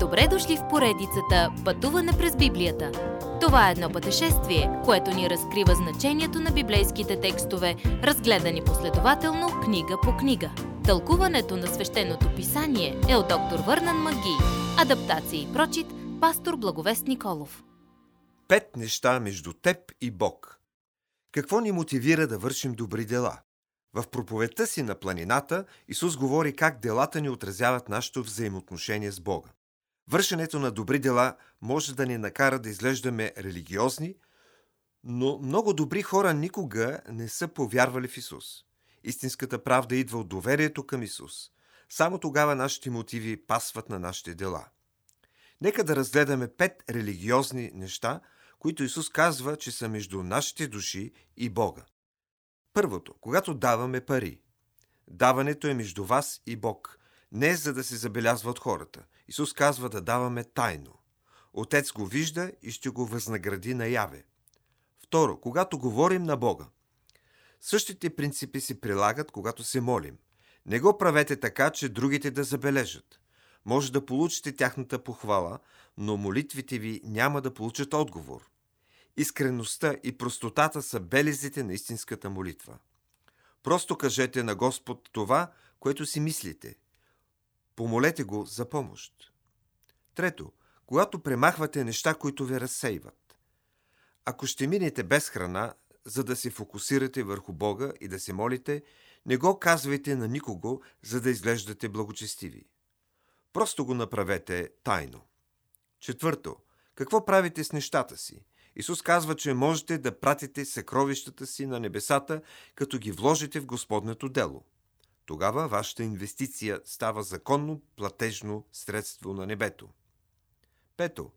Добре дошли в поредицата Пътуване през Библията. Това е едно пътешествие, което ни разкрива значението на библейските текстове, разгледани последователно книга по книга. Тълкуването на свещеното писание е от доктор Върнан Маги. Адаптация и прочит, пастор Благовест Николов. Пет неща между теб и Бог. Какво ни мотивира да вършим добри дела? В проповедта си на планината Исус говори как делата ни отразяват нашето взаимоотношение с Бога. Вършенето на добри дела може да ни накара да изглеждаме религиозни, но много добри хора никога не са повярвали в Исус. Истинската правда идва от доверието към Исус. Само тогава нашите мотиви пасват на нашите дела. Нека да разгледаме пет религиозни неща, които Исус казва, че са между нашите души и Бога. Първото, когато даваме пари. Даването е между вас и Бог, не за да се забелязва от хората. Исус казва да даваме тайно. Отец го вижда и ще го възнагради наяве. Второ, когато говорим на Бога. Същите принципи се прилагат, когато се молим. Не го правете така, че другите да забележат. Може да получите тяхната похвала, но молитвите ви няма да получат отговор. Искреността и простотата са белезите на истинската молитва. Просто кажете на Господ това, което си мислите. Помолете го за помощ. Трето, когато премахвате неща, които ви разсейват. Ако ще минете без храна, за да се фокусирате върху Бога и да се молите, не го казвайте на никого, за да изглеждате благочестиви. Просто го направете тайно. Четвърто, какво правите с нещата си? Исус казва, че можете да пратите съкровищата си на небесата, като ги вложите в Господнето дело. Тогава вашата инвестиция става законно платежно средство на небето. Пето.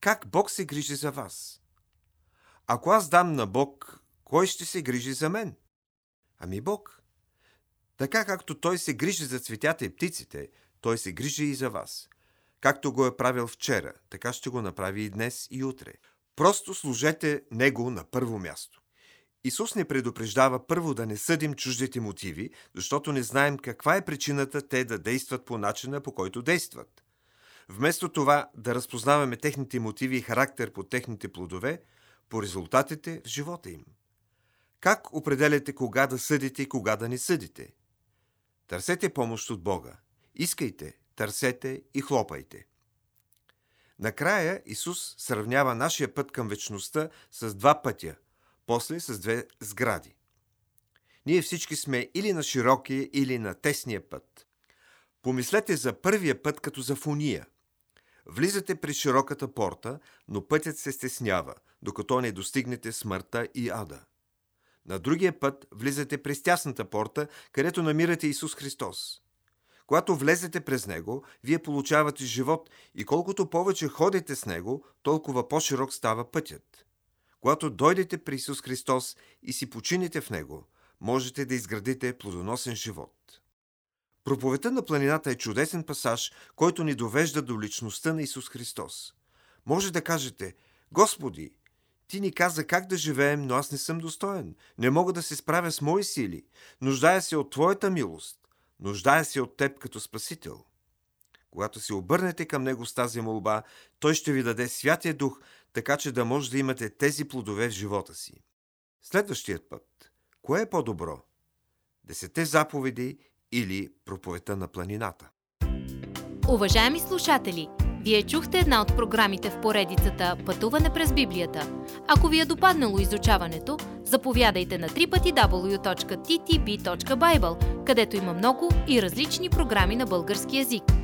Как Бог се грижи за вас? Ако аз дам на Бог, кой ще се грижи за мен? Ами Бог. Така както Той се грижи за цветята и птиците, Той се грижи и за вас. Както го е правил вчера, така ще го направи и днес и утре. Просто служете Него на първо място. Исус не предупреждава първо да не съдим чуждите мотиви, защото не знаем каква е причината те да действат по начина, по който действат. Вместо това да разпознаваме техните мотиви и характер по техните плодове, по резултатите в живота им. Как определяте кога да съдите и кога да не съдите? Търсете помощ от Бога. Искайте, търсете и хлопайте. Накрая Исус сравнява нашия път към вечността с два пътя, после с две сгради. Ние всички сме или на широкия, или на тесния път. Помислете за първия път като за фуния. Влизате при широката порта, но пътят се стеснява, докато не достигнете смъртта и ада. На другия път влизате през тясната порта, където намирате Исус Христос. Когато влезете през него, вие получавате живот и колкото повече ходите с него, толкова по-широк става пътят. Когато дойдете при Исус Христос и си почините в него, можете да изградите плодоносен живот. Проповета на планината е чудесен пасаж, който ни довежда до личността на Исус Христос. Може да кажете, Господи, ти ни каза как да живеем, но аз не съм достоен. Не мога да се справя с мои сили. Нуждая се от Твоята милост. Нуждая се от теб като Спасител. Когато се обърнете към Него с тази молба, Той ще ви даде Святия Дух, така че да може да имате тези плодове в живота си. Следващият път. Кое е по-добро? Десете заповеди или проповета на планината? Уважаеми слушатели, вие чухте една от програмите в поредицата Пътуване през Библията. Ако ви е допаднало изучаването, заповядайте на www.ttb.bible, където има много и различни програми на български язик.